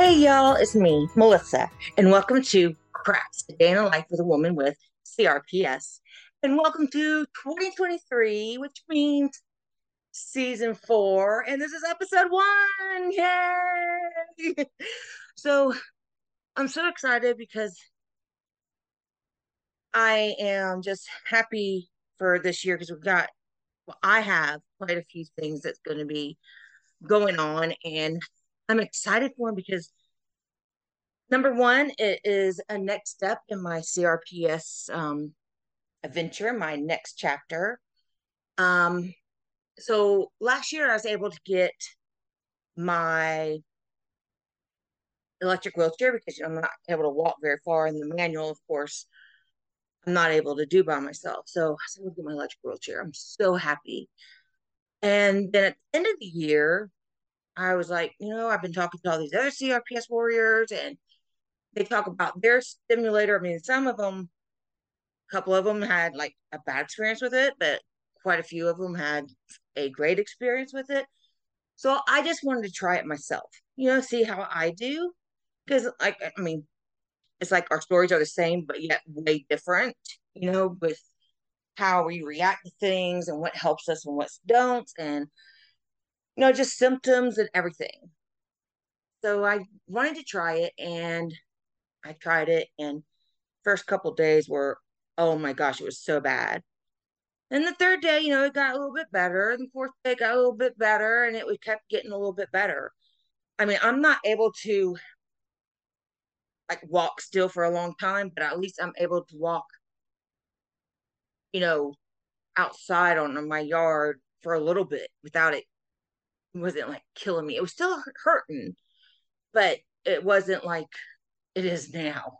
Hey, y'all, it's me, Melissa, and welcome to Crafts, a day in the life with a woman with CRPS. And welcome to 2023, which means season four, and this is episode one. Yay! so I'm so excited because I am just happy for this year because we've got, well, I have quite a few things that's going to be going on, and I'm excited for them because number one, it is a next step in my CRPS um, adventure, my next chapter. Um, so last year I was able to get my electric wheelchair because I'm not able to walk very far. And the manual, of course, I'm not able to do by myself. So I said, "Look at my electric wheelchair." I'm so happy. And then at the end of the year, I was like, you know, I've been talking to all these other CRPS warriors, and they talk about their stimulator. I mean, some of them, a couple of them had like a bad experience with it, but quite a few of them had a great experience with it. So I just wanted to try it myself, you know, see how I do. Because, like, I mean, it's like our stories are the same, but yet way different, you know, with how we react to things and what helps us and what don't, and, you know, just symptoms and everything. So I wanted to try it and I tried it, and first couple days were, oh my gosh, it was so bad. And the third day, you know, it got a little bit better. And the fourth day got a little bit better, and it we kept getting a little bit better. I mean, I'm not able to like walk still for a long time, but at least I'm able to walk, you know, outside on my yard for a little bit without it. Wasn't like killing me. It was still hurting, but it wasn't like it is now,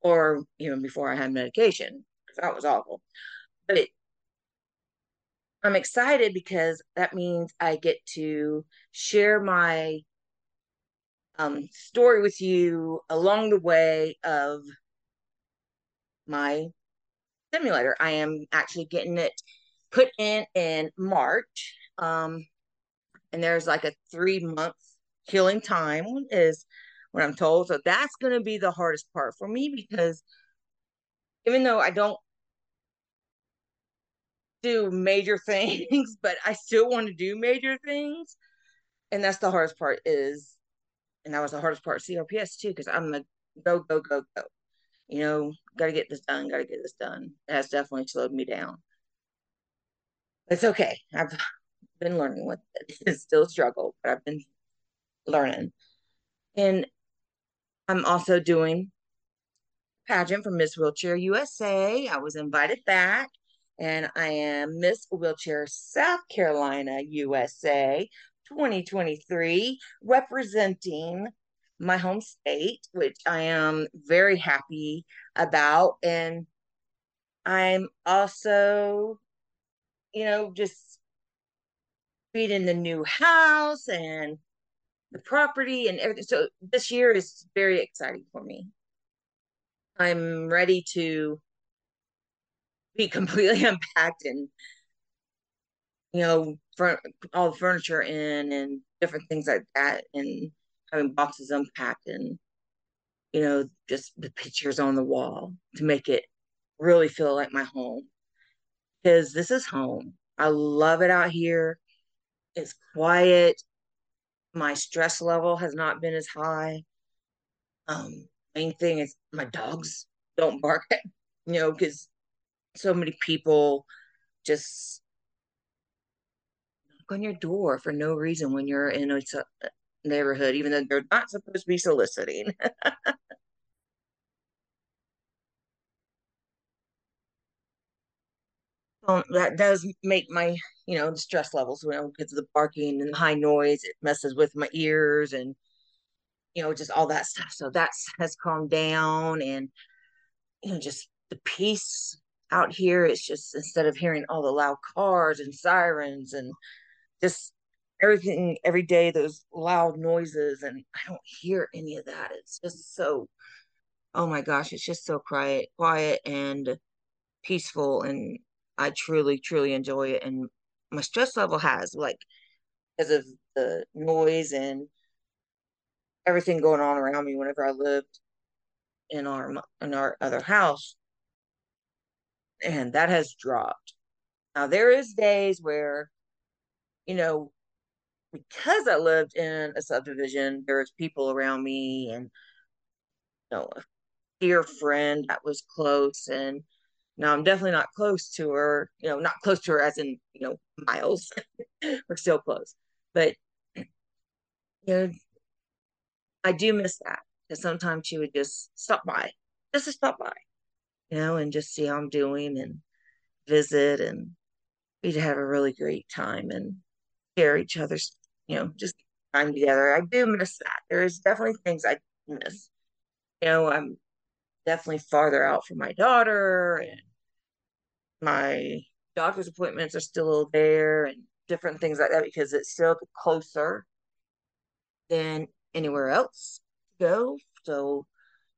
or even before I had medication. That was awful. But it, I'm excited because that means I get to share my um, story with you along the way of my stimulator. I am actually getting it put in in March. Um, and there's like a three month healing time is what I'm told. So that's going to be the hardest part for me because even though I don't do major things, but I still want to do major things. And that's the hardest part is, and that was the hardest part CRPS too, because I'm a go, go, go, go. You know, got to get this done, got to get this done. It has definitely slowed me down. It's okay. I've been learning with it. It's still a struggle, but I've been learning. And I'm also doing pageant for Miss Wheelchair USA. I was invited back and I am Miss Wheelchair South Carolina USA 2023, representing my home state, which I am very happy about. And I'm also, you know, just in the new house and the property and everything. So this year is very exciting for me. I'm ready to be completely unpacked and you know for all the furniture in and different things like that and having boxes unpacked and you know just the pictures on the wall to make it really feel like my home because this is home i love it out here it's quiet my stress level has not been as high um main thing is my dogs don't bark at you know because so many people just knock on your door for no reason when you're in a neighborhood, even though they're not supposed to be soliciting. um, that does make my, you know, stress levels, you know, because of the barking and the high noise, it messes with my ears and, you know, just all that stuff. So that's has calmed down and, you know, just the peace out here it's just instead of hearing all the loud cars and sirens and just everything every day those loud noises and i don't hear any of that it's just so oh my gosh it's just so quiet quiet and peaceful and i truly truly enjoy it and my stress level has like because of the noise and everything going on around me whenever I lived in our in our other house, and that has dropped. Now there is days where, you know, because I lived in a subdivision, there's people around me and you know, a dear friend that was close and now I'm definitely not close to her, you know, not close to her as in, you know, miles. We're still close. But you know, I do miss that because sometimes she would just stop by, just to stop by, you know, and just see how I'm doing and visit and we'd have a really great time and share each other's, you know, just time together. I do miss that. There is definitely things I miss. You know, I'm definitely farther out for my daughter and my doctor's appointments are still there and different things like that because it's still closer than anywhere else to go. So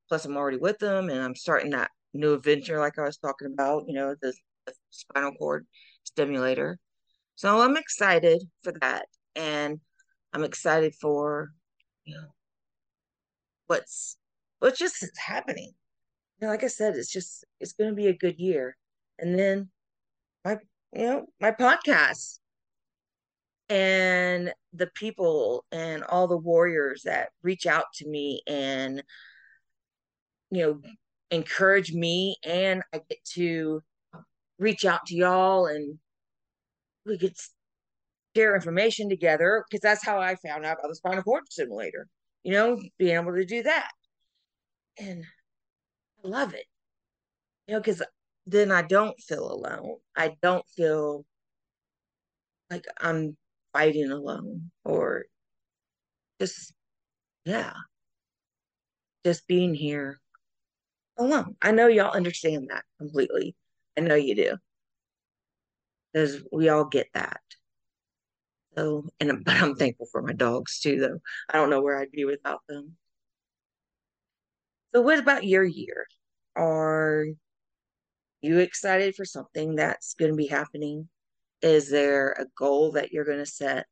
plus I'm already with them and I'm starting that new adventure like I was talking about, you know, the, the spinal cord stimulator. So I'm excited for that. And I'm excited for, you know, what's what's just happening. You know, like I said, it's just it's gonna be a good year. And then my you know, my podcast and the people and all the warriors that reach out to me and you know encourage me and I get to reach out to y'all and we get share information together because that's how I found out about the spinal cord stimulator. You know, being able to do that. And I love it. You know, because then I don't feel alone. I don't feel like I'm fighting alone or just, yeah, just being here alone. I know y'all understand that completely. I know you do. Because we all get that. So, and but I'm thankful for my dogs too, though. I don't know where I'd be without them. So, what about your year? Are you excited for something that's going to be happening? Is there a goal that you're going to set?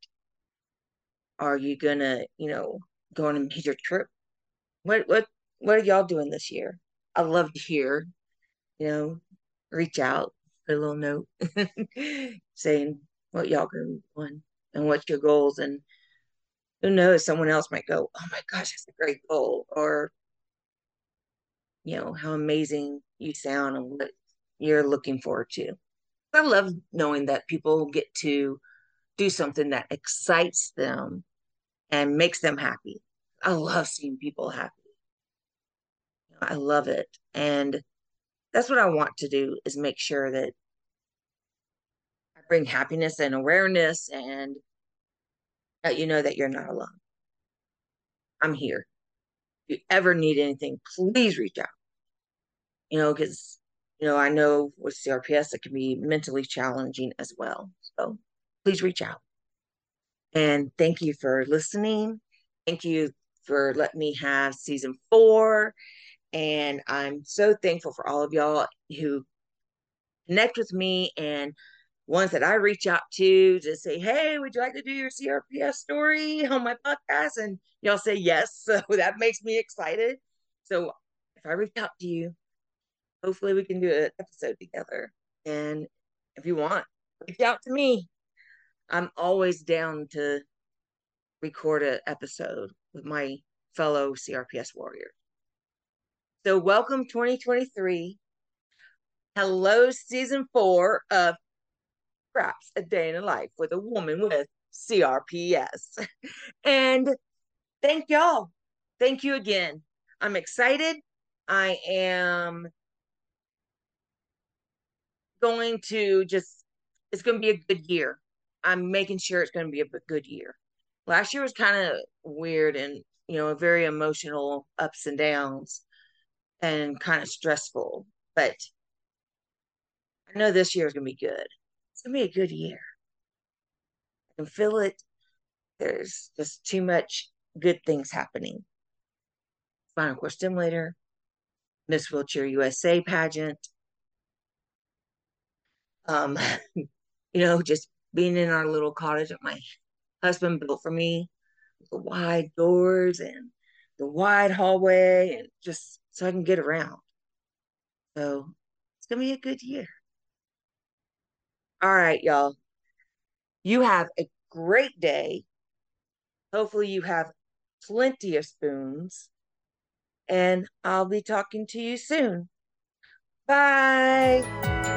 Are you going to, you know, go on a major trip? What what what are y'all doing this year? I love to hear, you know, reach out, put a little note saying what y'all going doing and what's your goals and who knows someone else might go oh my gosh that's a great goal or you know how amazing you sound and what you're looking forward to i love knowing that people get to do something that excites them and makes them happy i love seeing people happy i love it and that's what i want to do is make sure that i bring happiness and awareness and that you know that you're not alone. I'm here. If you ever need anything, please reach out. You know, because, you know, I know with CRPS, it can be mentally challenging as well. So please reach out. And thank you for listening. Thank you for letting me have season four. And I'm so thankful for all of y'all who connect with me and ones that I reach out to to say, hey, would you like to do your CRPS story on my podcast? And y'all say yes. So that makes me excited. So if I reach out to you, hopefully we can do an episode together. And if you want, reach out to me. I'm always down to record an episode with my fellow CRPS warriors. So welcome 2023. Hello, season four of Perhaps a Day in a Life with a Woman with CRPS. and thank y'all. Thank you again. I'm excited. I am going to just, it's going to be a good year. I'm making sure it's going to be a good year. Last year was kind of weird and, you know, very emotional ups and downs and kind of stressful. But I know this year is going to be good it's gonna be a good year. I can feel it. There's just too much good things happening. Spinal cord stimulator, Miss Wheelchair USA pageant. Um, you know, just being in our little cottage that my husband built for me, the wide doors and the wide hallway and just so I can get around. So it's going to be a good year. All right, y'all. You have a great day. Hopefully, you have plenty of spoons. And I'll be talking to you soon. Bye.